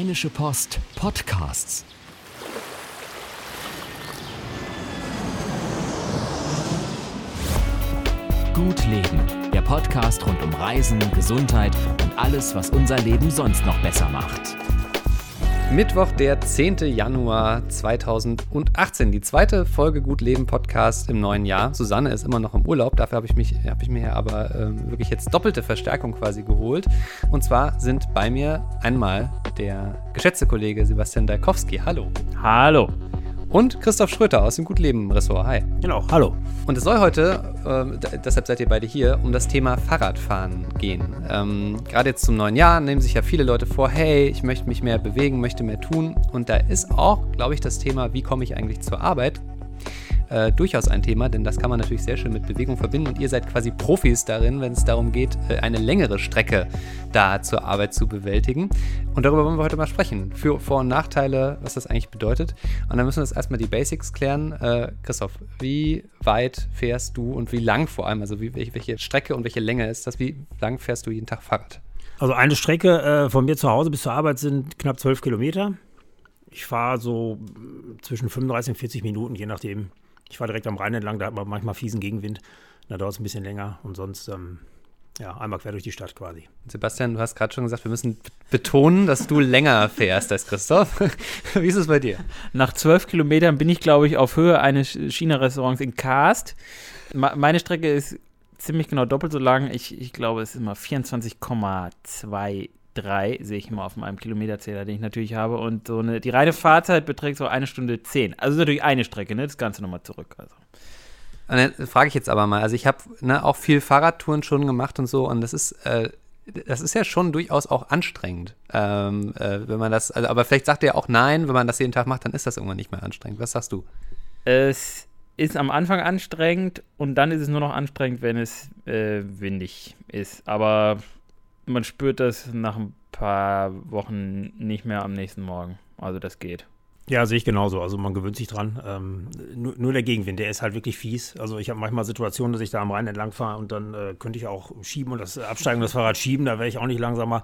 Rheinische Post Podcasts. Gut Leben, der Podcast rund um Reisen, Gesundheit und alles, was unser Leben sonst noch besser macht. Mittwoch, der 10. Januar 2018. Die zweite Folge Gut Leben Podcast im neuen Jahr. Susanne ist immer noch im Urlaub. Dafür habe ich, mich, hab ich mir aber äh, wirklich jetzt doppelte Verstärkung quasi geholt. Und zwar sind bei mir einmal der geschätzte Kollege Sebastian Dalkowski. Hallo. Hallo und Christoph Schröter aus dem Gutleben-Ressort. Hi. Genau, hallo. Und es soll heute, äh, deshalb seid ihr beide hier, um das Thema Fahrradfahren gehen. Ähm, Gerade jetzt zum neuen Jahr nehmen sich ja viele Leute vor, hey, ich möchte mich mehr bewegen, möchte mehr tun. Und da ist auch, glaube ich, das Thema, wie komme ich eigentlich zur Arbeit, äh, durchaus ein Thema, denn das kann man natürlich sehr schön mit Bewegung verbinden und ihr seid quasi Profis darin, wenn es darum geht, äh, eine längere Strecke da zur Arbeit zu bewältigen. Und darüber wollen wir heute mal sprechen. Für Vor- und Nachteile, was das eigentlich bedeutet. Und dann müssen wir jetzt erstmal die Basics klären. Äh, Christoph, wie weit fährst du und wie lang vor allem, also wie, welche Strecke und welche Länge ist das? Wie lang fährst du jeden Tag Fahrrad? Also eine Strecke äh, von mir zu Hause bis zur Arbeit sind knapp zwölf Kilometer. Ich fahre so zwischen 35 und 40 Minuten, je nachdem, ich fahre direkt am Rhein entlang, da hat man manchmal fiesen Gegenwind. Da dauert es ein bisschen länger und sonst, ähm, ja, einmal quer durch die Stadt quasi. Sebastian, du hast gerade schon gesagt, wir müssen betonen, dass du länger fährst als Christoph. Wie ist es bei dir? Nach zwölf Kilometern bin ich, glaube ich, auf Höhe eines China-Restaurants in Karst. Meine Strecke ist ziemlich genau doppelt so lang. Ich, ich glaube, es ist immer 24,2 3 sehe ich immer auf meinem Kilometerzähler, den ich natürlich habe. Und so eine, die reine Fahrzeit beträgt so eine Stunde 10. Also natürlich eine Strecke, ne? Das Ganze nochmal zurück. Also. Und dann frage ich jetzt aber mal, also ich habe ne, auch viel Fahrradtouren schon gemacht und so, und das ist, äh, das ist ja schon durchaus auch anstrengend. Ähm, äh, wenn man das, also, aber vielleicht sagt ihr auch nein, wenn man das jeden Tag macht, dann ist das irgendwann nicht mehr anstrengend. Was sagst du? Es ist am Anfang anstrengend und dann ist es nur noch anstrengend, wenn es äh, windig ist. Aber man spürt das nach ein paar Wochen nicht mehr am nächsten Morgen. Also das geht. Ja, sehe ich genauso. Also man gewöhnt sich dran. Ähm, nur, nur, der Gegenwind, der ist halt wirklich fies. Also ich habe manchmal Situationen, dass ich da am Rhein entlang fahre und dann äh, könnte ich auch schieben und das Absteigen das Fahrrad schieben, da wäre ich auch nicht langsamer.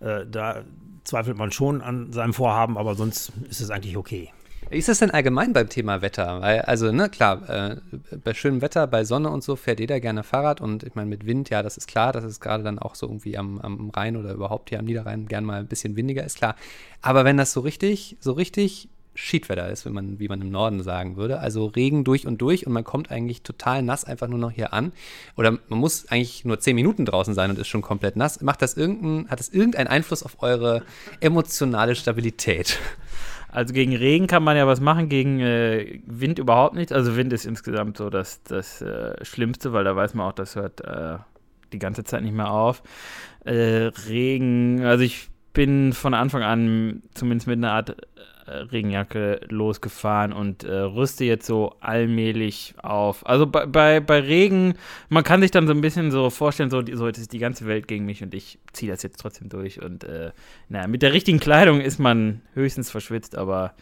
Äh, da zweifelt man schon an seinem Vorhaben, aber sonst ist es eigentlich okay. Ist das denn allgemein beim Thema Wetter? Weil, also, ne, klar, äh, bei schönem Wetter, bei Sonne und so fährt jeder gerne Fahrrad und ich meine, mit Wind, ja, das ist klar, dass es gerade dann auch so irgendwie am, am Rhein oder überhaupt hier am Niederrhein gern mal ein bisschen windiger ist, klar. Aber wenn das so richtig, so richtig Schiedwetter ist, wenn man, wie man im Norden sagen würde. Also Regen durch und durch und man kommt eigentlich total nass einfach nur noch hier an. Oder man muss eigentlich nur zehn Minuten draußen sein und ist schon komplett nass. Macht das irgendein, hat das irgendeinen Einfluss auf eure emotionale Stabilität? Also gegen Regen kann man ja was machen, gegen äh, Wind überhaupt nicht. Also Wind ist insgesamt so das, das äh, Schlimmste, weil da weiß man auch, das hört äh, die ganze Zeit nicht mehr auf. Äh, Regen, also ich bin von Anfang an zumindest mit einer Art Regenjacke losgefahren und äh, rüste jetzt so allmählich auf. Also bei, bei, bei, Regen, man kann sich dann so ein bisschen so vorstellen, so, so jetzt ist die ganze Welt gegen mich und ich ziehe das jetzt trotzdem durch. Und äh, naja, mit der richtigen Kleidung ist man höchstens verschwitzt, aber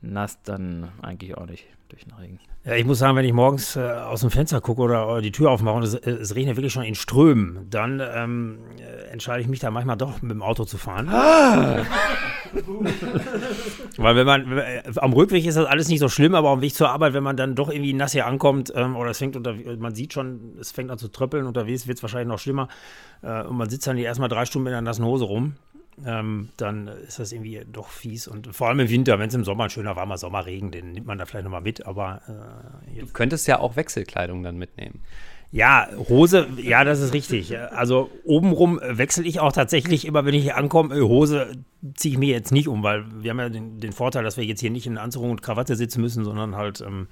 nass dann eigentlich auch nicht durch den Regen. Ja, ich muss sagen, wenn ich morgens äh, aus dem Fenster gucke oder, oder, die Tür aufmache und es, äh, es, regnet wirklich schon in Strömen, dann ähm, äh, entscheide ich mich da manchmal doch mit dem Auto zu fahren. Ah! Weil wenn man, äh, am Rückweg ist das alles nicht so schlimm, aber am Weg zur Arbeit, wenn man dann doch irgendwie nass hier ankommt ähm, oder es fängt unter, man sieht schon, es fängt an zu tröppeln, unterwegs wird es wahrscheinlich noch schlimmer äh, und man sitzt dann erstmal drei Stunden mit einer nassen Hose rum ähm, dann ist das irgendwie doch fies. Und vor allem im Winter, wenn es im Sommer ein schöner warmer Sommerregen, den nimmt man da vielleicht nochmal mit. Aber äh, du könntest ja auch Wechselkleidung dann mitnehmen. Ja, Hose, ja, das ist richtig. Also obenrum wechsle ich auch tatsächlich immer, wenn ich hier ankomme. Hose ziehe ich mir jetzt nicht um, weil wir haben ja den, den, Vorteil, dass wir jetzt hier nicht in Anzug und Krawatte sitzen müssen, sondern halt ähm,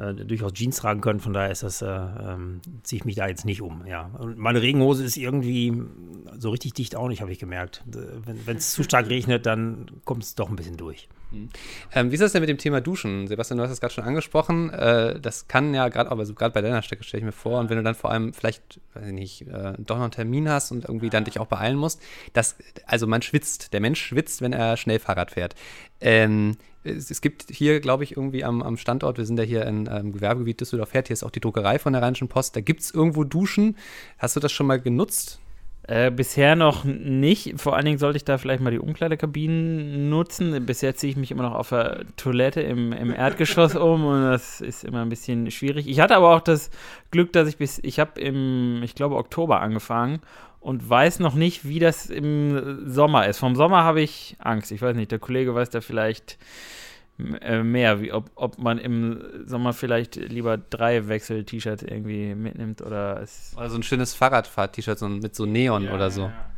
äh, durchaus Jeans tragen können. Von daher ist das, äh, ähm, ziehe ich mich da jetzt nicht um. Ja. Und meine Regenhose ist irgendwie so richtig dicht auch nicht, habe ich gemerkt. Wenn es zu stark regnet, dann kommt es doch ein bisschen durch. Mhm. Ähm, wie ist das denn mit dem Thema Duschen? Sebastian, du hast es gerade schon angesprochen. Äh, das kann ja gerade, also gerade bei deiner Strecke stelle ich mir vor, und wenn du dann vor allem vielleicht, weiß ich nicht, äh, doch noch einen Termin hast und irgendwie dann dich auch beeilen musst, das, also man schwitzt, der Mensch schwitzt, wenn er schnell Fahrrad fährt. Ähm, es, es, gibt hier, glaube ich, irgendwie am, am, Standort, wir sind ja hier im ähm, Gewerbegebiet Düsseldorf-Herd, hier ist auch die Druckerei von der Rheinischen Post, da gibt es irgendwo Duschen. Hast du das schon mal genutzt? Äh, bisher noch nicht. Vor allen Dingen sollte ich da vielleicht mal die Umkleidekabinen nutzen. Bisher ziehe ich mich immer noch auf der Toilette im, im Erdgeschoss um und das ist immer ein bisschen schwierig. Ich hatte aber auch das Glück, dass ich bis, ich habe im, ich glaube, Oktober angefangen und weiß noch nicht, wie das im Sommer ist. Vom Sommer habe ich Angst. Ich weiß nicht, der Kollege weiß da vielleicht äh, mehr, wie ob, ob man im Sommer vielleicht lieber drei Wechsel-T-Shirts irgendwie mitnimmt oder es. Oder so ein schönes Fahrradfahrt-T-Shirt so mit so Neon ja, oder so. Ja. Ja,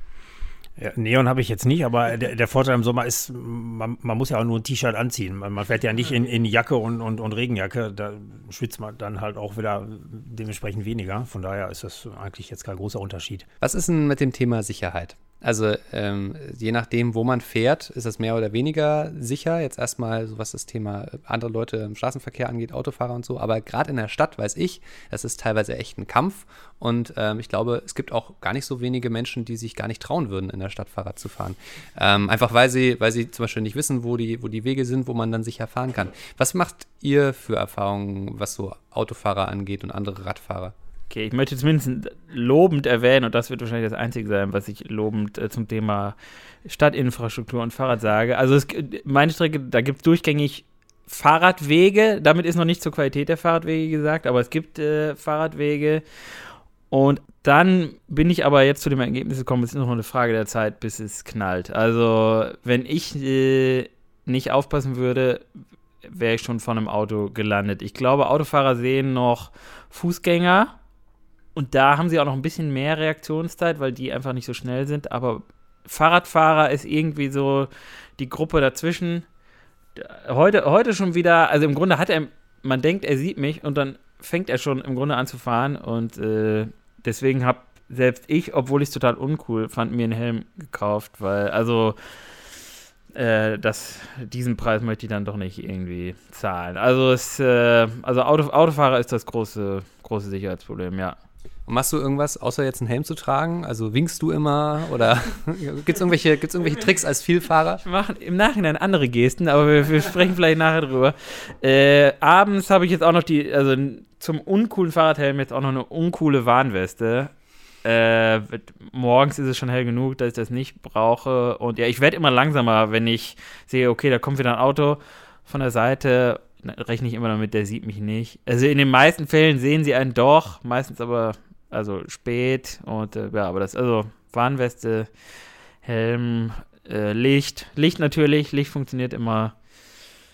Neon habe ich jetzt nicht, aber der, der, Vorteil im Sommer ist, man, man muss ja auch nur ein T-Shirt anziehen. Man, man, fährt ja nicht in, in Jacke und, und, und, Regenjacke, da schwitzt man dann halt auch wieder dementsprechend weniger. Von daher ist das eigentlich jetzt kein großer Unterschied. Was ist denn mit dem Thema Sicherheit? Also ähm, je nachdem, wo man fährt, ist es mehr oder weniger sicher. Jetzt erstmal, so was das Thema andere Leute im Straßenverkehr angeht, Autofahrer und so. Aber gerade in der Stadt weiß ich, das ist teilweise echt ein Kampf. Und ähm, ich glaube, es gibt auch gar nicht so wenige Menschen, die sich gar nicht trauen würden, in der Stadt Fahrrad zu fahren. Ähm, einfach weil sie, weil sie zum Beispiel nicht wissen, wo die, wo die Wege sind, wo man dann sicher fahren kann. Was macht ihr für Erfahrungen, was so Autofahrer angeht und andere Radfahrer? Okay, ich möchte zumindest lobend erwähnen, und das wird wahrscheinlich das Einzige sein, was ich lobend äh, zum Thema Stadtinfrastruktur und Fahrrad sage. Also es, meine Strecke, da gibt es durchgängig Fahrradwege. Damit ist noch nicht zur Qualität der Fahrradwege gesagt, aber es gibt äh, Fahrradwege. Und dann bin ich aber jetzt zu dem Ergebnis gekommen, es ist noch eine Frage der Zeit, bis es knallt. Also, wenn ich äh, nicht aufpassen würde, wäre ich schon von einem Auto gelandet. Ich glaube, Autofahrer sehen noch Fußgänger und da haben sie auch noch ein bisschen mehr Reaktionszeit, weil die einfach nicht so schnell sind. Aber Fahrradfahrer ist irgendwie so die Gruppe dazwischen. Heute, heute schon wieder, also im Grunde hat er, man denkt, er sieht mich und dann fängt er schon im Grunde an zu fahren. Und äh, deswegen habe selbst ich, obwohl ich es total uncool fand, mir einen Helm gekauft, weil, also, äh, das, diesen Preis möchte ich dann doch nicht irgendwie zahlen. Also, es, äh, also Auto, Autofahrer ist das große, große Sicherheitsproblem, ja. Und machst du irgendwas, außer jetzt einen Helm zu tragen? Also winkst du immer oder gibt es irgendwelche, gibt's irgendwelche Tricks als Vielfahrer? Wir machen im Nachhinein andere Gesten, aber wir, wir sprechen vielleicht nachher drüber. Äh, abends habe ich jetzt auch noch die, also zum uncoolen Fahrradhelm jetzt auch noch eine uncoole Warnweste. Äh, morgens ist es schon hell genug, dass ich das nicht brauche. Und ja, ich werde immer langsamer, wenn ich sehe, okay, da kommt wieder ein Auto von der Seite rechne ich immer damit, der sieht mich nicht. Also in den meisten Fällen sehen sie einen doch, meistens aber also spät und äh, ja, aber das, also Warnweste, Helm, äh, Licht, Licht natürlich, Licht funktioniert immer.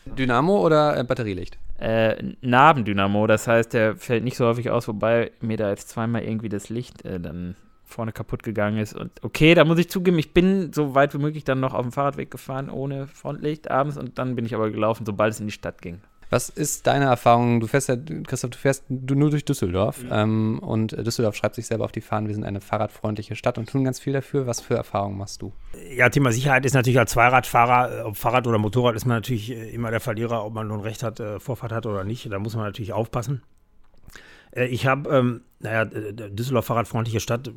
Dynamo oder äh, Batterielicht? Äh, Nabendynamo, das heißt, der fällt nicht so häufig aus, wobei mir da jetzt zweimal irgendwie das Licht äh, dann vorne kaputt gegangen ist. Und okay, da muss ich zugeben, ich bin so weit wie möglich dann noch auf dem Fahrradweg gefahren, ohne Frontlicht abends und dann bin ich aber gelaufen, sobald es in die Stadt ging. Was ist deine Erfahrung? Du fährst ja, Christoph, du fährst nur durch Düsseldorf mhm. ähm, und Düsseldorf schreibt sich selber auf die Fahnen, wir sind eine fahrradfreundliche Stadt und tun ganz viel dafür. Was für Erfahrungen machst du? Ja, Thema Sicherheit ist natürlich als Zweiradfahrer, ob Fahrrad oder Motorrad, ist man natürlich äh, immer der Verlierer, ob man nun Recht hat, äh, Vorfahrt hat oder nicht. Da muss man natürlich aufpassen. Äh, ich habe, ähm, naja, Düsseldorf fahrradfreundliche Stadt, äh,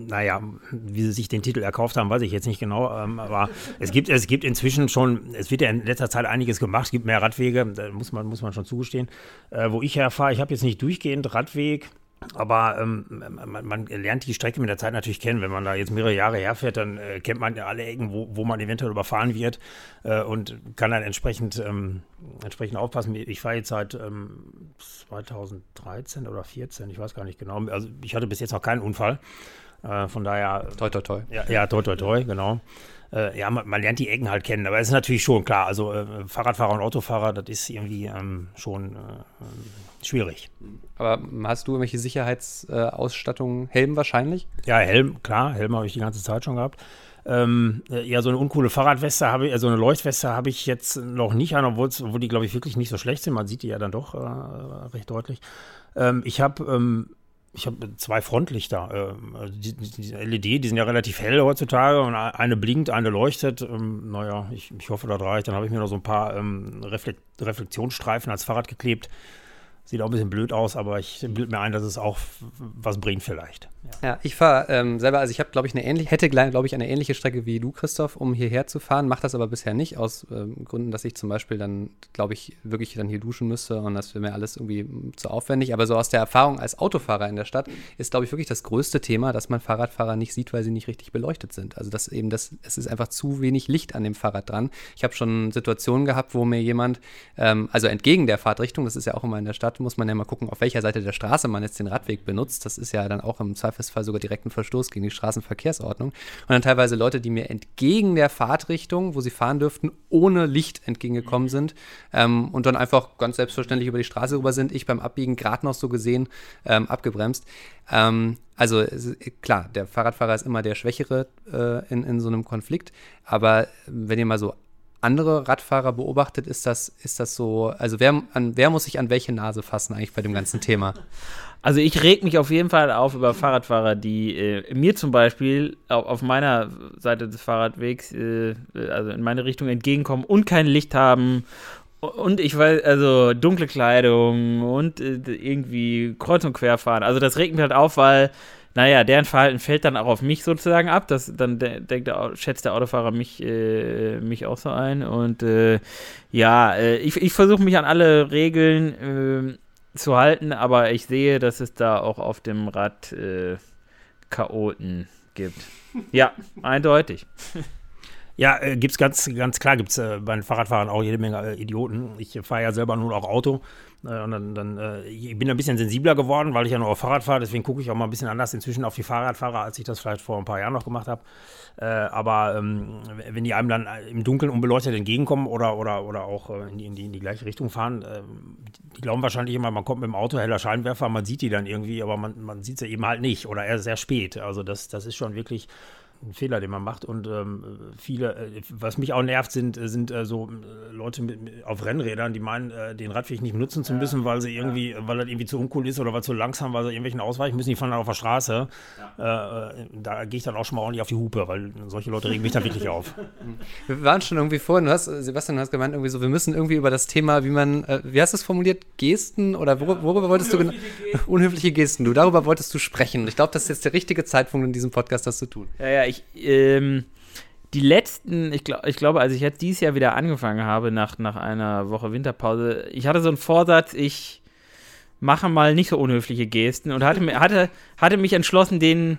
naja, wie sie sich den Titel erkauft haben, weiß ich jetzt nicht genau, ähm, aber es gibt, es gibt inzwischen schon, es wird ja in letzter Zeit einiges gemacht, es gibt mehr Radwege, da muss man, muss man schon zugestehen. Äh, wo ich herfahre, ich habe jetzt nicht durchgehend Radweg, aber ähm, man, man, lernt die Strecke mit der Zeit natürlich kennen. Wenn man da jetzt mehrere Jahre herfährt, dann äh, kennt man ja alle Ecken, wo, wo man eventuell überfahren wird äh, und kann dann entsprechend, ähm, entsprechend aufpassen. Ich fahre jetzt seit ähm, 2013 oder 2014, ich weiß gar nicht genau. Also ich hatte bis jetzt noch keinen Unfall. Äh, von daher. Toi, toi, toi. Ja, ja toi, toi, toi, genau. Äh, ja, man, man, lernt die Ecken halt kennen, aber es ist natürlich schon klar. Also äh, Fahrradfahrer und Autofahrer, das ist irgendwie ähm, schon äh, schwierig. Aber hast du irgendwelche Sicherheitsausstattung? Helm wahrscheinlich? Ja, Helm, klar. Helm habe ich die ganze Zeit schon gehabt. Ähm, ja, so eine uncoole Fahrradweste habe ich, also eine Leuchtweste habe ich jetzt noch nicht an, obwohl die, glaube ich, wirklich nicht so schlecht sind. Man sieht die ja dann doch äh, recht deutlich. Ähm, ich habe ähm, ich habe zwei Frontlichter. Äh, also die, die, LED, die sind ja relativ hell heutzutage und eine blinkt, eine leuchtet. Ähm, naja, ich, ich hoffe, da reicht. Dann habe ich mir noch so ein paar ähm, Reflekt Reflektionsstreifen als Fahrrad geklebt. Sieht auch ein bisschen blöd aus, aber ich bilde mir ein, dass es auch was bringt vielleicht. Ja, ja ich fahre ähm, selber, also ich habe, glaube ich, eine ähnliche, hätte, glaube ich, eine ähnliche Strecke wie du, Christoph, um hierher zu fahren, mache das aber bisher nicht, aus ähm, Gründen, dass ich zum Beispiel dann, glaube ich, wirklich dann hier duschen müsste und das wäre mir alles irgendwie zu aufwendig. Aber so aus der Erfahrung als Autofahrer in der Stadt ist, glaube ich, wirklich das größte Thema, dass man Fahrradfahrer nicht sieht, weil sie nicht richtig beleuchtet sind. Also dass eben das, es ist einfach zu wenig Licht an dem Fahrrad dran. Ich habe schon Situationen gehabt, wo mir jemand, ähm, also entgegen der Fahrtrichtung, das ist ja auch immer in der Stadt, muss man ja mal gucken, auf welcher Seite der Straße man jetzt den Radweg benutzt. Das ist ja dann auch im Zweifelsfall sogar direkt ein Verstoß gegen die Straßenverkehrsordnung. Und dann teilweise Leute, die mir entgegen der Fahrtrichtung, wo sie fahren dürften, ohne Licht entgegengekommen sind ähm, und dann einfach ganz selbstverständlich über die Straße rüber sind. Ich beim Abbiegen gerade noch so gesehen ähm, abgebremst. Ähm, also klar, der Fahrradfahrer ist immer der Schwächere äh, in, in so einem Konflikt. Aber wenn ihr mal so andere Radfahrer beobachtet, ist das, ist das so, also wer, an, wer muss sich an welche Nase fassen eigentlich bei dem ganzen Thema? Also ich reg mich auf jeden Fall auf über Fahrradfahrer, die äh, mir zum Beispiel auf, meiner Seite des Fahrradwegs, äh, also in meine Richtung entgegenkommen und kein Licht haben und ich weiß, also dunkle Kleidung und äh, irgendwie kreuz und quer fahren. Also das regt mich halt auf, weil naja, deren Verhalten fällt dann auch auf mich sozusagen ab. Das, dann de denkt der, schätzt der Autofahrer mich, äh, mich auch so ein. Und äh, ja, äh, ich, ich versuche mich an alle Regeln ähm, zu halten, aber ich sehe, dass es da auch auf dem Rad äh, Chaoten gibt. Ja, eindeutig. Ja, äh, es ganz, ganz klar, gibt es äh, bei den Fahrradfahrern auch jede Menge äh, Idioten. Ich fahre ja selber nur auch Auto. Äh, und dann, dann äh, ich bin ein bisschen sensibler geworden, weil ich ja nur auf Fahrrad fahre. Deswegen gucke ich auch mal ein bisschen anders inzwischen auf die Fahrradfahrer, als ich das vielleicht vor ein paar Jahren noch gemacht habe. Äh, aber ähm, wenn die einem dann im Dunkeln unbeleuchtet entgegenkommen oder, oder, oder auch in die, in, die, in die gleiche Richtung fahren, die glauben wahrscheinlich immer, man kommt mit dem Auto, heller Scheinwerfer, man sieht die dann irgendwie, aber man, man sieht sie eben halt nicht oder erst sehr spät. Also das, das ist schon wirklich ein Fehler, den man macht. Und ähm, viele, äh, was mich auch nervt, sind, äh, sind äh, so äh, Leute mit, mit, auf Rennrädern, die meinen, äh, den Radweg nicht benutzen zu müssen, weil sie irgendwie, ja. weil das irgendwie zu uncool ist oder weil zu langsam, weil sie irgendwelchen ausweichen müssen, die fahren dann auf der Straße. Ja. Äh, da gehe ich dann auch schon mal ordentlich auf die Hupe, weil solche Leute regen mich dann wirklich auf. Wir waren schon irgendwie vorhin, du hast, Sebastian, du hast gemeint, irgendwie so, wir müssen irgendwie über das Thema, wie man, wie hast du es formuliert, Gesten oder worüber, worüber wolltest du genau? Unhöfliche Gesten. Du, darüber wolltest du sprechen. Ich glaube, das ist jetzt der richtige Zeitpunkt in diesem Podcast, das zu tun. Ja, ja, ich, ähm, die letzten, ich, glaub, ich glaube, als ich jetzt dieses Jahr wieder angefangen habe, nach, nach einer Woche Winterpause, ich hatte so einen Vorsatz, ich mache mal nicht so unhöfliche Gesten und hatte, hatte, hatte mich entschlossen, den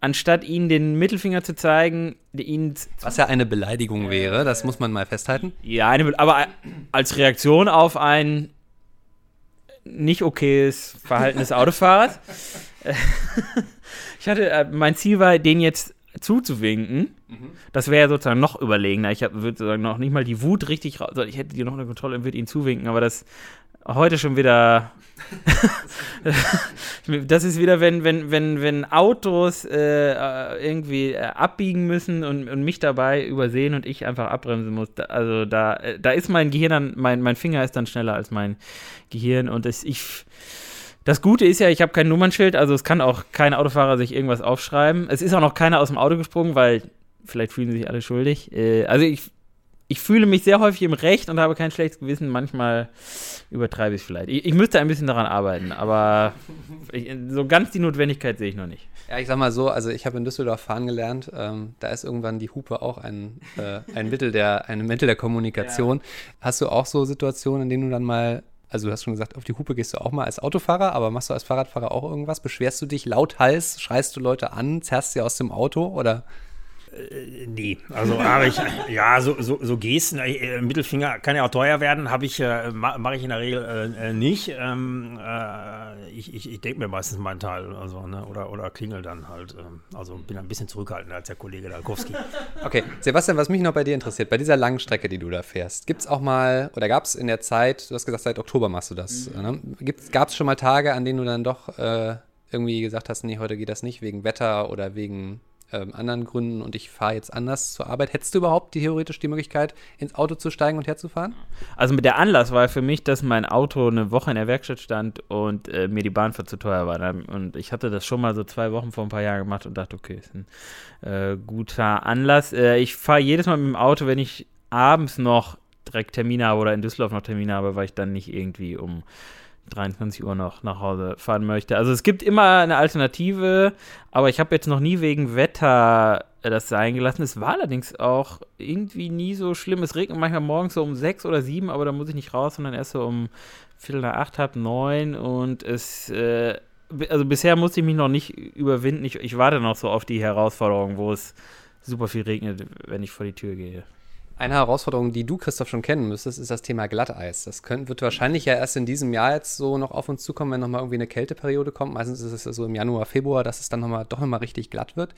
anstatt ihnen den Mittelfinger zu zeigen, ihnen. Was ja eine Beleidigung wäre, das muss man mal festhalten. Ja, eine, aber als Reaktion auf ein nicht okayes Verhalten des Autofahrers. ich hatte, äh, mein Ziel war, den jetzt zuzuwinken. Mhm. Das wäre sozusagen noch überlegener. Ich würde sagen, noch nicht mal die Wut richtig raus. Ich hätte die noch eine Kontrolle und würde ihn zuwinken, aber das heute schon wieder. das ist wieder, wenn, wenn, wenn, wenn Autos äh, irgendwie äh, abbiegen müssen und, und, mich dabei übersehen und ich einfach abbremsen muss. Also da, äh, da ist mein Gehirn dann, mein, mein Finger ist dann schneller als mein Gehirn und das, ich das Gute ist ja, ich habe kein Nummernschild, also es kann auch kein Autofahrer sich irgendwas aufschreiben. Es ist auch noch keiner aus dem Auto gesprungen, weil vielleicht fühlen sich alle schuldig. Äh, also ich, ich fühle mich sehr häufig im Recht und habe kein schlechtes Gewissen. Manchmal übertreibe ich es vielleicht. Ich, ich, müsste ein bisschen daran arbeiten, aber ich, so ganz die Notwendigkeit sehe ich noch nicht. Ja, ich sag mal so, also ich habe in Düsseldorf fahren gelernt. Ähm, da ist irgendwann die Hupe auch ein, äh, ein, Mittel, der, ein Mittel der Kommunikation. Ja. Hast du auch so Situationen, in denen du dann mal also du hast schon gesagt, auf die Hupe gehst du auch mal als Autofahrer, aber machst du als Fahrradfahrer auch irgendwas? Beschwerst du dich lauthals, schreist du Leute an, zerrst sie aus dem Auto oder? Äh, nee, also habe ich, ja, so, so, so Gesten, äh, Mittelfinger kann ja auch teuer werden, habe ich, äh, mache ich in der Regel äh, nicht. Ähm, äh, ich ich, ich denke mir meistens meinen Teil also, ne, oder, oder klingel dann halt. Ähm, also bin ein bisschen zurückhaltender als der Kollege Dalkowski. Okay, Sebastian, was mich noch bei dir interessiert, bei dieser langen Strecke, die du da fährst, gibt es auch mal, oder gab es in der Zeit, du hast gesagt, seit Oktober machst du das, mhm. ne? gab es schon mal Tage, an denen du dann doch äh, irgendwie gesagt hast, nee, heute geht das nicht, wegen Wetter oder wegen ähm, anderen Gründen und ich fahre jetzt anders zur Arbeit. Hättest du überhaupt theoretisch die Möglichkeit, ins Auto zu steigen und herzufahren? Also mit der Anlass war für mich, dass mein Auto eine Woche in der Werkstatt stand und äh, mir die Bahnfahrt zu teuer war. Und ich hatte das schon mal so zwei Wochen vor ein paar Jahren gemacht und dachte, okay, ist ein äh, guter Anlass. Äh, ich fahre jedes Mal mit dem Auto, wenn ich abends noch direkt Termine habe oder in Düsseldorf noch Termine habe, weil ich dann nicht irgendwie um 23 Uhr noch nach Hause fahren möchte. Also es gibt immer eine Alternative, aber ich habe jetzt noch nie wegen Wetter das sein gelassen. Es war allerdings auch irgendwie nie so schlimm. Es regnet manchmal morgens so um sechs oder sieben, aber da muss ich nicht raus, sondern erst so um Viertel nach acht, halb neun und es äh, also bisher musste ich mich noch nicht überwinden. Ich, ich warte noch so auf die Herausforderung, wo es super viel regnet, wenn ich vor die Tür gehe. Eine Herausforderung, die du, Christoph, schon kennen müsstest, ist das Thema Glatteis. Das könnt, wird wahrscheinlich ja erst in diesem Jahr jetzt so noch auf uns zukommen, wenn nochmal irgendwie eine Kälteperiode kommt. Meistens ist es so im Januar, Februar, dass es dann nochmal, doch nochmal richtig glatt wird.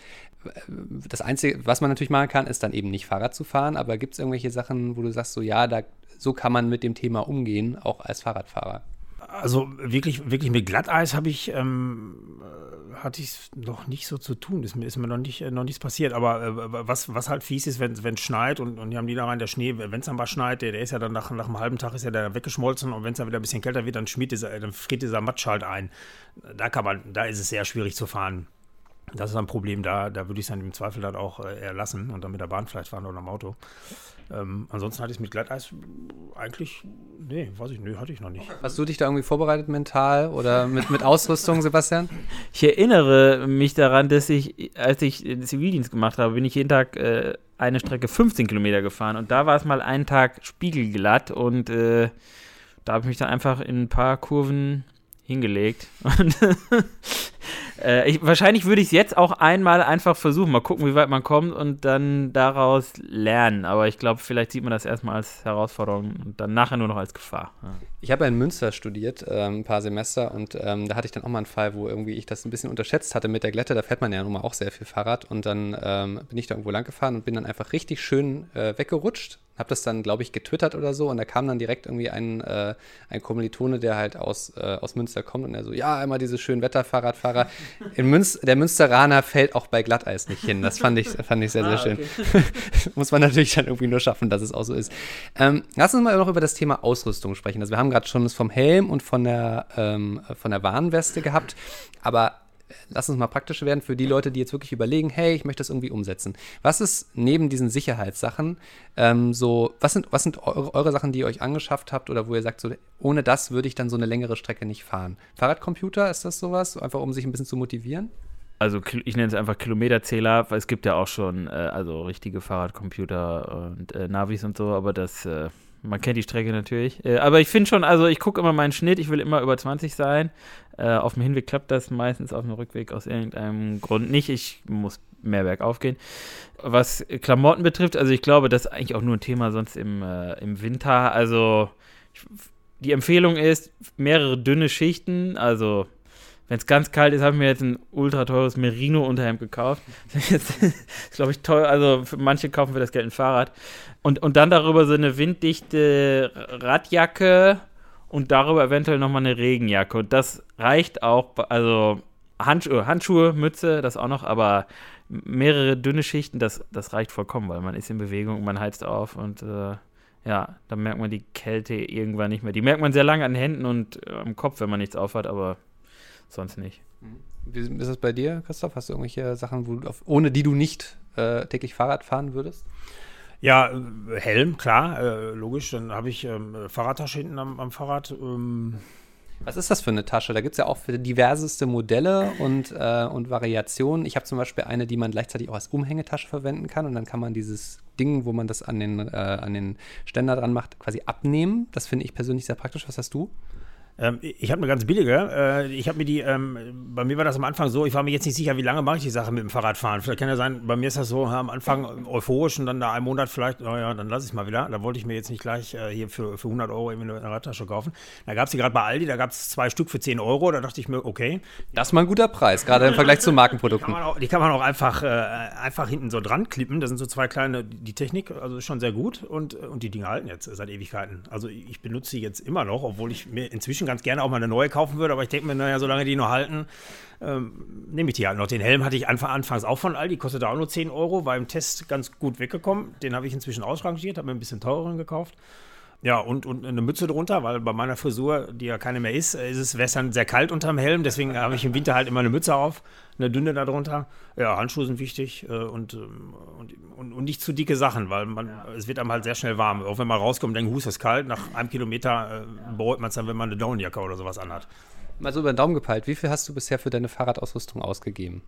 Das Einzige, was man natürlich machen kann, ist dann eben nicht Fahrrad zu fahren. Aber gibt es irgendwelche Sachen, wo du sagst, so ja, da, so kann man mit dem Thema umgehen, auch als Fahrradfahrer? Also wirklich, wirklich mit Glatteis habe ich, ähm, hatte ich noch nicht so zu tun. Ist mir, ist mir noch, nicht, noch nichts passiert. Aber äh, was, was halt fies ist, wenn es schneit und, und die haben die da rein, der Schnee, wenn es dann mal schneit, der, der ist ja dann nach, nach einem halben Tag ist ja der weggeschmolzen und wenn es dann wieder ein bisschen kälter wird, dann schmiert dieser, dann friert dieser Matsch halt ein. Da kann man, da ist es sehr schwierig zu fahren. Das ist ein Problem, da, da würde ich es dann im Zweifel dann auch äh, eher lassen und dann mit der Bahn vielleicht fahren oder am Auto. Ähm, ansonsten hatte ich es mit Glatteis eigentlich, nee, weiß ich, nee, hatte ich noch nicht. Hast du dich da irgendwie vorbereitet mental oder mit, mit Ausrüstung, Sebastian? Ich erinnere mich daran, dass ich, als ich den Zivildienst gemacht habe, bin ich jeden Tag äh, eine Strecke 15 Kilometer gefahren und da war es mal einen Tag spiegelglatt und äh, da habe ich mich dann einfach in ein paar Kurven hingelegt. Und äh, ich, wahrscheinlich würde ich es jetzt auch einmal einfach versuchen, mal gucken, wie weit man kommt und dann daraus lernen. Aber ich glaube, vielleicht sieht man das erstmal als Herausforderung und dann nachher nur noch als Gefahr. Ja. Ich habe in Münster studiert, ähm, ein paar Semester, und ähm, da hatte ich dann auch mal einen Fall, wo irgendwie ich das ein bisschen unterschätzt hatte mit der Glätte. Da fährt man ja nun mal auch sehr viel Fahrrad und dann ähm, bin ich da irgendwo lang gefahren und bin dann einfach richtig schön äh, weggerutscht habe das dann, glaube ich, getwittert oder so und da kam dann direkt irgendwie ein, äh, ein Kommilitone, der halt aus, äh, aus Münster kommt und er so, ja, immer diese schönen Wetterfahrradfahrer. In Münster, der Münsteraner fällt auch bei Glatteis nicht hin. Das fand ich, fand ich sehr, sehr ah, schön. Okay. Muss man natürlich dann irgendwie nur schaffen, dass es auch so ist. Ähm, lass uns mal noch über das Thema Ausrüstung sprechen. Also wir haben gerade schon das vom Helm und von der, ähm, von der Warnweste gehabt, aber lass uns mal praktisch werden für die Leute, die jetzt wirklich überlegen, hey, ich möchte das irgendwie umsetzen. Was ist neben diesen Sicherheitssachen ähm, so, was sind, was sind eure, eure, Sachen, die ihr euch angeschafft habt oder wo ihr sagt, so, ohne das würde ich dann so eine längere Strecke nicht fahren? Fahrradcomputer, ist das sowas? Einfach um sich ein bisschen zu motivieren? Also ich nenne es einfach Kilometerzähler, weil es gibt ja auch schon äh, also richtige Fahrradcomputer und äh, Navis und so, aber das äh, man kennt die Strecke natürlich. Äh, aber ich finde schon, also ich gucke immer meinen Schnitt, ich will immer über 20 sein. Äh, auf dem Hinweg klappt das meistens, auf dem Rückweg aus irgendeinem Grund nicht. Ich muss mehr bergauf gehen. Was Klamotten betrifft, also ich glaube, das ist eigentlich auch nur ein Thema sonst im, äh, im Winter. Also ich, die Empfehlung ist, mehrere dünne Schichten, also wenn es ganz kalt ist, habe ich mir jetzt ein ultra teures Merino-Unterhemd gekauft. Das ist, glaube ich, teuer. Also für manche kaufen für das Geld ein Fahrrad. Und, und dann darüber so eine winddichte Radjacke und darüber eventuell nochmal eine Regenjacke. Und das reicht auch, also Handschuhe, Handschuhe, Mütze, das auch noch, aber mehrere dünne Schichten, das, das reicht vollkommen, weil man ist in Bewegung, man heizt auf und äh, ja, dann merkt man die Kälte irgendwann nicht mehr. Die merkt man sehr lange an den Händen und äh, am Kopf, wenn man nichts aufhat, aber sonst nicht. Wie ist es bei dir, Christoph? Hast du irgendwelche Sachen, wo, auf, ohne die du nicht äh, täglich Fahrrad fahren würdest? Ja, äh, Helm, klar, äh, logisch. Dann habe ich ähm, Fahrradtasche hinten am, am Fahrrad. Ähm. Was ist das für eine Tasche? Da gibt es ja auch für diverseste Modelle und, äh, und Variationen. Ich habe zum Beispiel eine, die man gleichzeitig auch als Umhängetasche verwenden kann und dann kann man dieses Ding, wo man das an den, äh, an den Ständer dran macht, quasi abnehmen. Das finde ich persönlich sehr praktisch. Was hast du? Ähm, ich habe eine ganz billige. Äh, ich habe mir die, ähm, bei mir war das am Anfang so, ich war mir jetzt nicht sicher, wie lange mache ich die Sache mit dem Fahrradfahren. Vielleicht kann ja sein, bei mir ist das so am Anfang euphorisch und dann nach einem Monat vielleicht, naja, dann lasse ich es mal wieder. Da wollte ich mir jetzt nicht gleich äh, hier für, für 100 Euro eine Radtasche kaufen. Da gab es die gerade bei Aldi, da gab es zwei Stück für 10 Euro. Da dachte ich mir, okay. Das ist mal ein guter Preis, gerade im Vergleich zu Markenprodukten. Die kann man auch, die kann man auch einfach, äh, einfach hinten so dran klippen. Da sind so zwei kleine, die Technik, also ist schon sehr gut und, und die Dinge halten jetzt seit Ewigkeiten. Also ich benutze sie jetzt immer noch, obwohl ich mir inzwischen ganz gerne auch mal eine neue kaufen würde, aber ich denke mir, naja, solange die nur halten, ähm, nehme ich die halt noch. Den Helm hatte ich anfangs auch von Aldi, kostete auch nur 10 Euro, war im Test ganz gut weggekommen. Den habe ich inzwischen ausrangiert, habe mir ein bisschen teureren gekauft. Ja, und, und eine Mütze drunter, weil bei meiner Frisur, die ja keine mehr ist, ist es dann sehr kalt unterm Helm. Deswegen habe ich im Winter halt immer eine Mütze auf, eine dünne darunter. Ja, Handschuhe sind wichtig äh, und, ähm, und, und, und, nicht zu dicke Sachen, weil man, ja. es wird einem halt sehr schnell warm. Auch wenn man rauskommt und denkt, Hus ist kalt, nach einem Kilometer äh, bereut man es dann, wenn man eine Daunenjacke oder sowas anhat. Mal so über den Daumen gepeilt, wie viel hast du bisher für deine Fahrradausrüstung ausgegeben?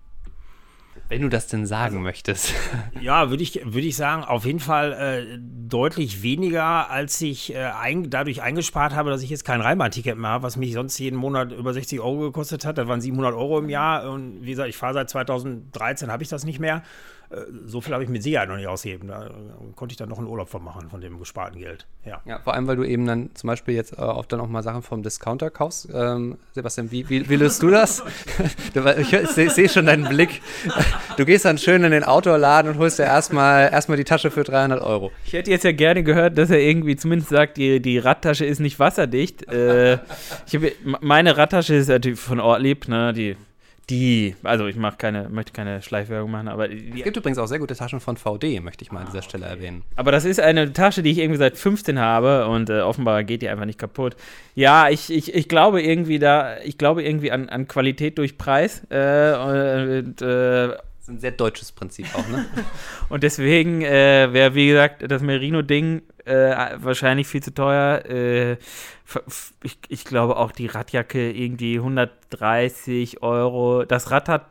Wenn du das denn sagen also, möchtest. Ja, würde ich, würd ich sagen, auf jeden Fall äh, deutlich weniger, als ich äh, ein, dadurch eingespart habe, dass ich jetzt kein Rheinbahn-Ticket mehr habe, was mich sonst jeden Monat über 60 Euro gekostet hat. Das waren 700 Euro im Jahr. Und wie gesagt, ich fahre seit 2013, habe ich das nicht mehr. Äh, so viel habe ich mit Sicherheit noch nicht ausgegeben. Da äh, konnte ich dann noch einen Urlaub von machen, von dem gesparten Geld. Ja. ja, vor allem, weil du eben dann zum Beispiel jetzt äh, oft dann auch mal Sachen vom Discounter kaufst. Ähm, Sebastian, wie, wie, wie, löst du das? ich, ich sehe seh schon deinen Blick. Du gehst dann schön in den Outdoor-Laden und holst dir erstmal erstmal die Tasche für 300 Euro. Ich hätte jetzt ja gerne gehört, dass er irgendwie zumindest sagt, die, die Radtasche ist nicht wasserdicht. Äh, ich hab, meine Radtasche ist natürlich von Ortlieb, ne, die die, also ich mache keine, möchte keine Schleichwerbung machen, aber die, es gibt übrigens auch sehr gute Taschen von VD, möchte ich mal an dieser Stelle erwähnen. Aber das ist eine Tasche, die ich irgendwie seit 15 habe und äh, offenbar geht die einfach nicht kaputt. Ja, ich, ich, ich glaube irgendwie da, ich glaube irgendwie an, an Qualität durch Preis äh, und äh, das ist ein sehr deutsches Prinzip auch, ne? und deswegen äh, wäre, wie gesagt, das Merino-Ding äh, wahrscheinlich viel zu teuer. Äh, ich, ich, glaube auch die Radjacke irgendwie 130 Euro. Das Rad hat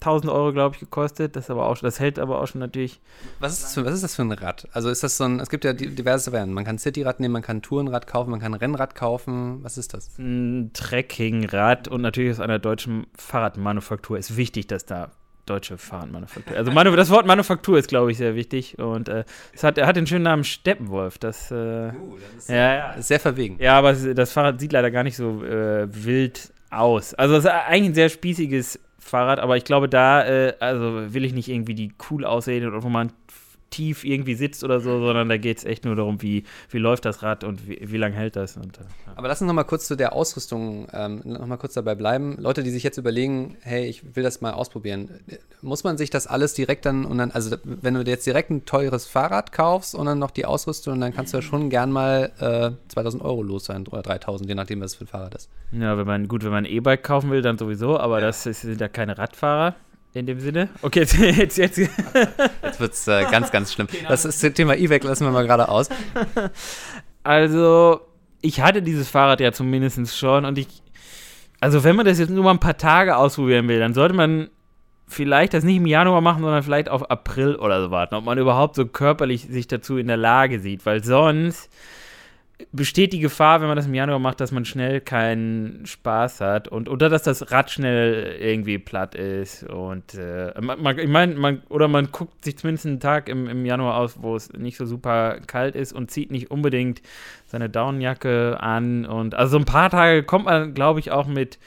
1000 Euro, glaube ich, gekostet. Das, aber auch, das hält aber auch schon natürlich. Was ist, das für, was ist das für ein Rad? Also ist das so ein, es gibt ja diverse Varianten. Man kann Cityrad nehmen, man kann Tourenrad kaufen, man kann Rennrad kaufen. Was ist das? Ein Trekkingrad und natürlich aus einer deutschen Fahrradmanufaktur. Ist wichtig, dass da deutsche Fahrradmanufaktur. Also Manu das Wort Manufaktur ist, glaube ich, sehr wichtig. Und äh, es hat, er hat den schönen Namen Steppenwolf. Das, äh, uh, das ist, ja, ja. sehr verwegen. Ja, aber das Fahrrad sieht leider gar nicht so äh, wild aus. Also es ist eigentlich ein sehr spießiges Fahrrad, aber ich glaube, da äh, also will ich nicht irgendwie die cool aussehen oder wo man tief irgendwie sitzt oder so, sondern da geht es echt nur darum, wie, wie läuft das Rad und wie, wie lange hält das. Und, äh, ja. Aber lass uns nochmal kurz zu der Ausrüstung ähm, noch kurz dabei bleiben. Leute, die sich jetzt überlegen, hey, ich will das mal ausprobieren, muss man sich das alles direkt dann und dann, also wenn du jetzt direkt ein teures Fahrrad kaufst und dann noch die Ausrüstung, dann kannst du ja schon gern mal äh, 2000 Euro los sein oder 3000, je nachdem, was für ein Fahrrad ist. Ja, wenn man, gut, wenn man ein E-Bike kaufen will, dann sowieso, aber ja. das sind ja keine Radfahrer. In dem Sinne? Okay, jetzt. Jetzt, jetzt. jetzt wird es äh, ganz, ganz schlimm. Das ist das Thema E-Weg, lassen wir mal gerade aus. Also, ich hatte dieses Fahrrad ja zumindest schon und ich. Also, wenn man das jetzt nur mal ein paar Tage ausprobieren will, dann sollte man vielleicht das nicht im Januar machen, sondern vielleicht auf April oder so warten, ob man überhaupt so körperlich sich dazu in der Lage sieht, weil sonst besteht die Gefahr, wenn man das im Januar macht, dass man schnell keinen Spaß hat und oder dass das Rad schnell irgendwie platt ist und äh, man, ich meine, man oder man guckt sich zumindest einen Tag im, im Januar aus, wo es nicht so super kalt ist und zieht nicht unbedingt seine Daunenjacke an und also so ein paar Tage kommt man, glaube ich, auch mit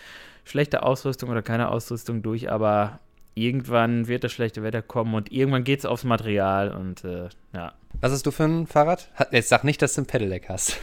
schlechter Ausrüstung oder keiner Ausrüstung durch, aber irgendwann wird das schlechte Wetter kommen und irgendwann geht es aufs Material und äh, ja. Was hast du für ein Fahrrad? Jetzt sag nicht, dass du ein Pedelec hast.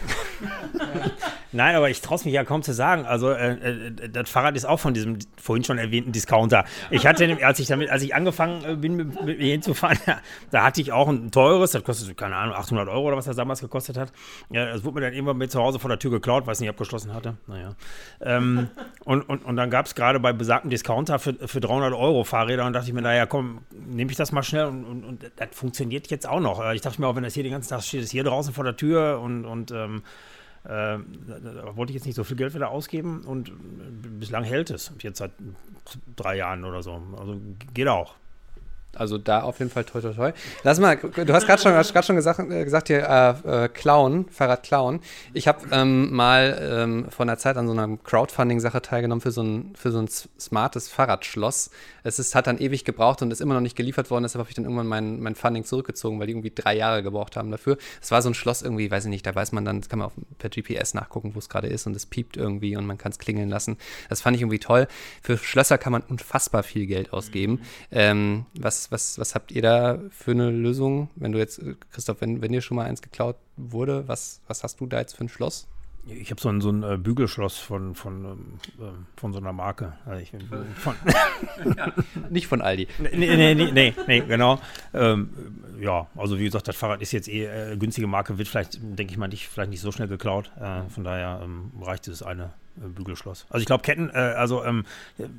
Nein, aber ich traue es mich ja kaum zu sagen. Also äh, äh, das Fahrrad ist auch von diesem vorhin schon erwähnten Discounter. Ich hatte, als ich damit, als ich angefangen äh, bin, mit, mit mir hinzufahren, da hatte ich auch ein teures, das kostet, keine Ahnung, 800 Euro oder was das damals gekostet hat. Ja, das wurde mir dann irgendwann mit zu Hause vor der Tür geklaut, weil es nicht abgeschlossen hatte. Naja. Ähm, und, und, und dann gab es gerade bei besagtem Discounter für, für 300 Euro Fahrräder und dachte ich mir, naja, komm, nehme ich das mal schnell und, und, und das funktioniert jetzt auch noch. Ich dachte mir auch, wenn das hier den ganzen Tag steht, ist hier draußen vor der Tür und, und ähm, äh, da wollte ich jetzt nicht so viel Geld wieder ausgeben und bislang hält es. Jetzt seit drei Jahren oder so. Also geht auch. Also da auf jeden Fall toi toi toi. Lass mal, du hast gerade schon, schon gesagt, äh, gesagt hier, äh, äh, Clown, Fahrrad Clown. Ich habe ähm, mal ähm, vor einer Zeit an so einer Crowdfunding-Sache teilgenommen für so, ein, für so ein smartes Fahrradschloss. Es ist, hat dann ewig gebraucht und ist immer noch nicht geliefert worden. Deshalb habe ich dann irgendwann mein, mein Funding zurückgezogen, weil die irgendwie drei Jahre gebraucht haben dafür. Es war so ein Schloss irgendwie, weiß ich nicht, da weiß man dann, das kann man auf, per GPS nachgucken, wo es gerade ist und es piept irgendwie und man kann es klingeln lassen. Das fand ich irgendwie toll. Für Schlösser kann man unfassbar viel Geld ausgeben. Mhm. Ähm, was was, was habt ihr da für eine Lösung? Wenn du jetzt, Christoph, wenn, wenn dir schon mal eins geklaut wurde, was, was hast du da jetzt für ein Schloss? Ich habe so ein, so ein äh, Bügelschloss von, von, ähm, ähm von so einer Marke. Also ich, von ja, nicht von Aldi. Nee, nee, nee, nee, nee genau. Ähm, ja, also wie gesagt, das Fahrrad ist jetzt eh äh, günstige Marke, wird vielleicht, denke ich mal, nicht, vielleicht nicht so schnell geklaut. Äh, von daher ähm, reicht dieses eine äh, Bügelschloss. Also ich glaube Ketten, äh, also ähm,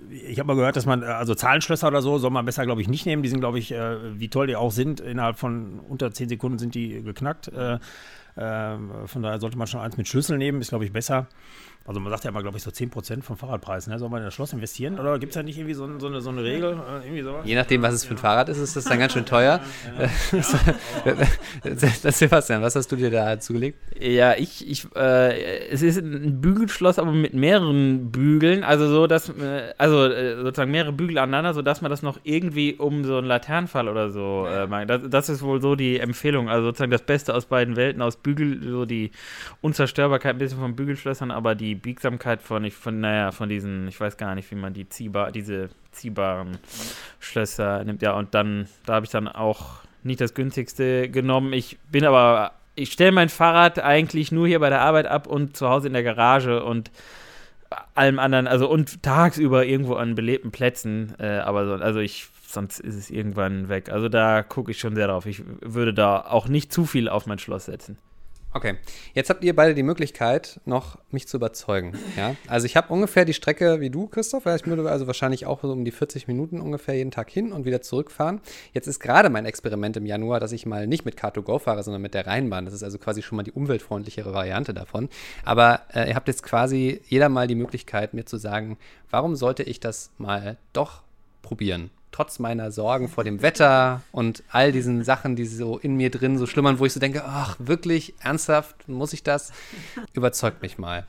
ich habe mal gehört, dass man, äh, also Zahlenschlösser oder so, soll man besser, glaube ich, nicht nehmen. Die sind, glaube ich, äh, wie toll die auch sind, innerhalb von unter 10 Sekunden sind die geknackt. Äh, ähm, von daher sollte man schon eins mit Schlüssel nehmen, ist, glaube ich, besser. Also man sagt ja immer, glaube ich, so 10% vom Fahrradpreis. Ne? Soll man in das Schloss investieren? Oder gibt es da nicht irgendwie so, so, eine, so eine Regel? Irgendwie Je nachdem, was es für ein Fahrrad ist, ist das dann ganz schön teuer. das Sebastian, was hast du dir da zugelegt? Ja, ich, ich äh, es ist ein Bügelschloss, aber mit mehreren Bügeln. Also so, dass, äh, also äh, sozusagen mehrere Bügel aneinander, sodass man das noch irgendwie um so einen Laternenfall oder so äh, macht. Das, das, ist wohl so die Empfehlung. Also sozusagen das Beste aus beiden Welten, aus Bügel, so die Unzerstörbarkeit ein bisschen von Bügelschlössern, aber die Biegsamkeit von, von, naja, von diesen, ich weiß gar nicht, wie man die ziehbar, diese ziehbaren Schlösser nimmt. Ja, und dann, da habe ich dann auch nicht das günstigste genommen. Ich bin aber, ich stelle mein Fahrrad eigentlich nur hier bei der Arbeit ab und zu Hause in der Garage und allem anderen, also und tagsüber irgendwo an belebten Plätzen, äh, aber so, also ich, sonst ist es irgendwann weg. Also da gucke ich schon sehr drauf. Ich würde da auch nicht zu viel auf mein Schloss setzen. Okay, jetzt habt ihr beide die Möglichkeit, noch mich zu überzeugen. Ja? Also ich habe ungefähr die Strecke wie du, Christoph. Ich würde also wahrscheinlich auch so um die 40 Minuten ungefähr jeden Tag hin und wieder zurückfahren. Jetzt ist gerade mein Experiment im Januar, dass ich mal nicht mit Car2Go fahre, sondern mit der Rheinbahn. Das ist also quasi schon mal die umweltfreundlichere Variante davon. Aber äh, ihr habt jetzt quasi jeder mal die Möglichkeit, mir zu sagen, warum sollte ich das mal doch probieren? Trotz meiner Sorgen vor dem Wetter und all diesen Sachen, die so in mir drin so schlummern, wo ich so denke, ach, wirklich, ernsthaft, muss ich das? Überzeugt mich mal.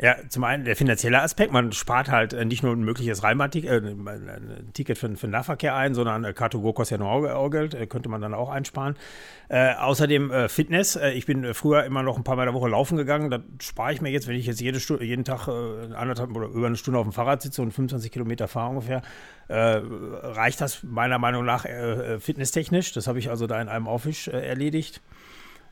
Ja, zum einen der finanzielle Aspekt. Man spart halt äh, nicht nur ein mögliches Rheinbahn-Ticket äh, für, für den Nahverkehr ein, sondern äh, Car2Go kostet ja nur auch Geld, äh, könnte man dann auch einsparen. Äh, außerdem Fitness. Ich bin früher immer noch ein paar Mal der Woche laufen gegangen. Das spare ich mir jetzt, wenn ich jetzt jede Stunde, jeden Tag anderthalb oder über eine Stunde auf dem Fahrrad sitze und 25 Kilometer fahre ungefähr, reicht das meiner Meinung nach fitnesstechnisch. Das habe ich also da in einem Aufwisch erledigt.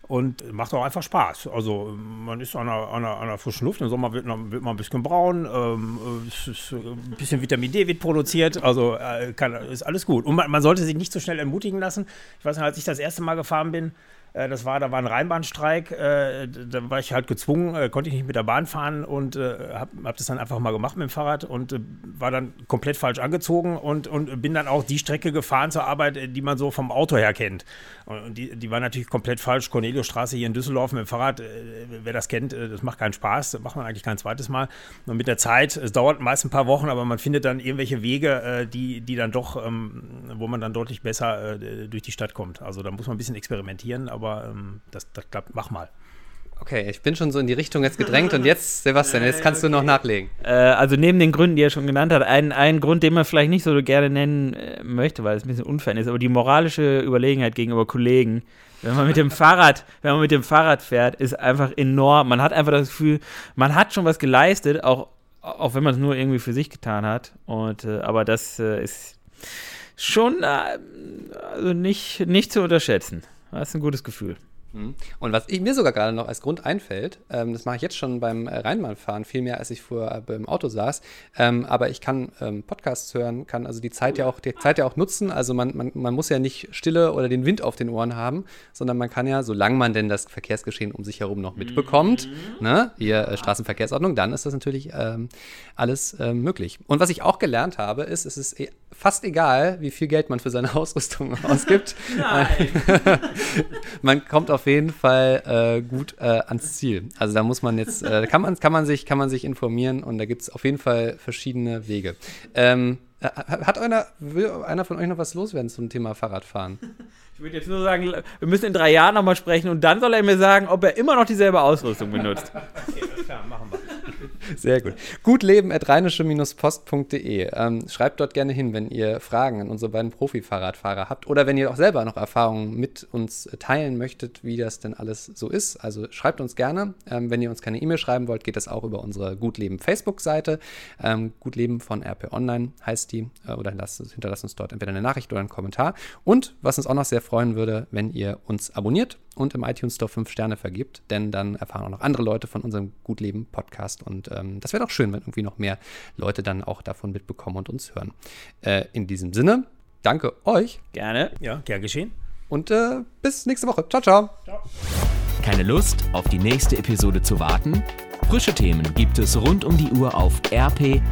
Und macht auch einfach Spaß. Also man ist an einer, an einer, an einer frischen Luft. Im Sommer wird, wird man ein bisschen braun. Ähm, ist, ein bisschen Vitamin D wird produziert. Also äh, kann, ist alles gut. Und man, man, sollte sich nicht so schnell entmutigen lassen. Ich weiß nicht, als ich das erste Mal gefahren bin, äh, das war, da war ein Rheinbahnstreik, äh, da war ich halt gezwungen, äh, konnte ich nicht mit der Bahn fahren und habe hab das dann einfach mal gemacht mit dem Fahrrad und war dann komplett falsch angezogen und, und bin dann auch die Strecke gefahren zur Arbeit, die man so vom Auto her kennt. Und die, die war natürlich komplett falsch. Corneliusstraße hier in Düsseldorf mit dem Fahrrad, wer das kennt, das macht keinen Spaß, das macht man eigentlich kein zweites Mal. Und mit der Zeit, es dauert meist ein paar Wochen, aber man findet dann irgendwelche Wege, die, die dann doch, ähm, wo man dann deutlich besser durch die Stadt kommt. Also da muss man ein bisschen experimentieren, aber aber ähm, das, das klappt, mach mal. Okay, ich bin schon so in die Richtung jetzt gedrängt und jetzt, Sebastian, jetzt kannst du noch nachlegen. Äh, also neben den Gründen, die er schon genannt hat, ein, ein Grund, den man vielleicht nicht so gerne nennen äh, möchte, weil es ein bisschen unfair ist, aber die moralische Überlegenheit gegenüber Kollegen, wenn man mit dem Fahrrad, wenn man mit dem Fahrrad fährt, ist einfach enorm. Man hat einfach das Gefühl, man hat schon was geleistet, auch, auch wenn man es nur irgendwie für sich getan hat. Und äh, aber das äh, ist schon äh, also nicht, nicht zu unterschätzen. Das ist ein gutes Gefühl. Mhm. Und was ich, mir sogar gerade noch als Grund einfällt, ähm, das mache ich jetzt schon beim äh, Rheinbahnfahren viel mehr, als ich vorher äh, beim Auto saß. Ähm, aber ich kann ähm, Podcasts hören, kann also die Zeit ja auch, die Zeit ja auch nutzen. Also man, man, man muss ja nicht Stille oder den Wind auf den Ohren haben, sondern man kann ja, solange man denn das Verkehrsgeschehen um sich herum noch mitbekommt, mhm. ne, hier äh, Straßenverkehrsordnung, dann ist das natürlich ähm, alles äh, möglich. Und was ich auch gelernt habe, ist, es ist e fast egal, wie viel Geld man für seine Ausrüstung ausgibt. Man kommt auf jeden Fall äh, gut äh, ans Ziel. Also da muss man jetzt, äh, kann, man, kann, man sich, kann man sich informieren und da gibt es auf jeden Fall verschiedene Wege. Ähm, äh, hat einer, will einer von euch noch was loswerden zum Thema Fahrradfahren? Ich würde jetzt nur sagen, wir müssen in drei Jahren nochmal sprechen und dann soll er mir sagen, ob er immer noch dieselbe Ausrüstung benutzt. okay, klar, machen wir. Sehr gut. Gutleben.rheinische-post.de. Ähm, schreibt dort gerne hin, wenn ihr Fragen an unsere beiden Profi-Fahrradfahrer habt oder wenn ihr auch selber noch Erfahrungen mit uns teilen möchtet, wie das denn alles so ist. Also schreibt uns gerne. Ähm, wenn ihr uns keine E-Mail schreiben wollt, geht das auch über unsere Gutleben Facebook-Seite. Ähm, Gutleben von RP Online heißt die. Äh, oder lasst, hinterlasst uns dort entweder eine Nachricht oder einen Kommentar. Und was uns auch noch sehr freuen würde, wenn ihr uns abonniert und im iTunes Store 5 Sterne vergibt, denn dann erfahren auch noch andere Leute von unserem Gutleben Podcast und ähm, das wäre doch schön, wenn irgendwie noch mehr Leute dann auch davon mitbekommen und uns hören. Äh, in diesem Sinne, danke euch. Gerne. Ja, gern geschehen. Und äh, bis nächste Woche. Ciao, ciao. Keine Lust, auf die nächste Episode zu warten? Frische Themen gibt es rund um die Uhr auf rp-online.de.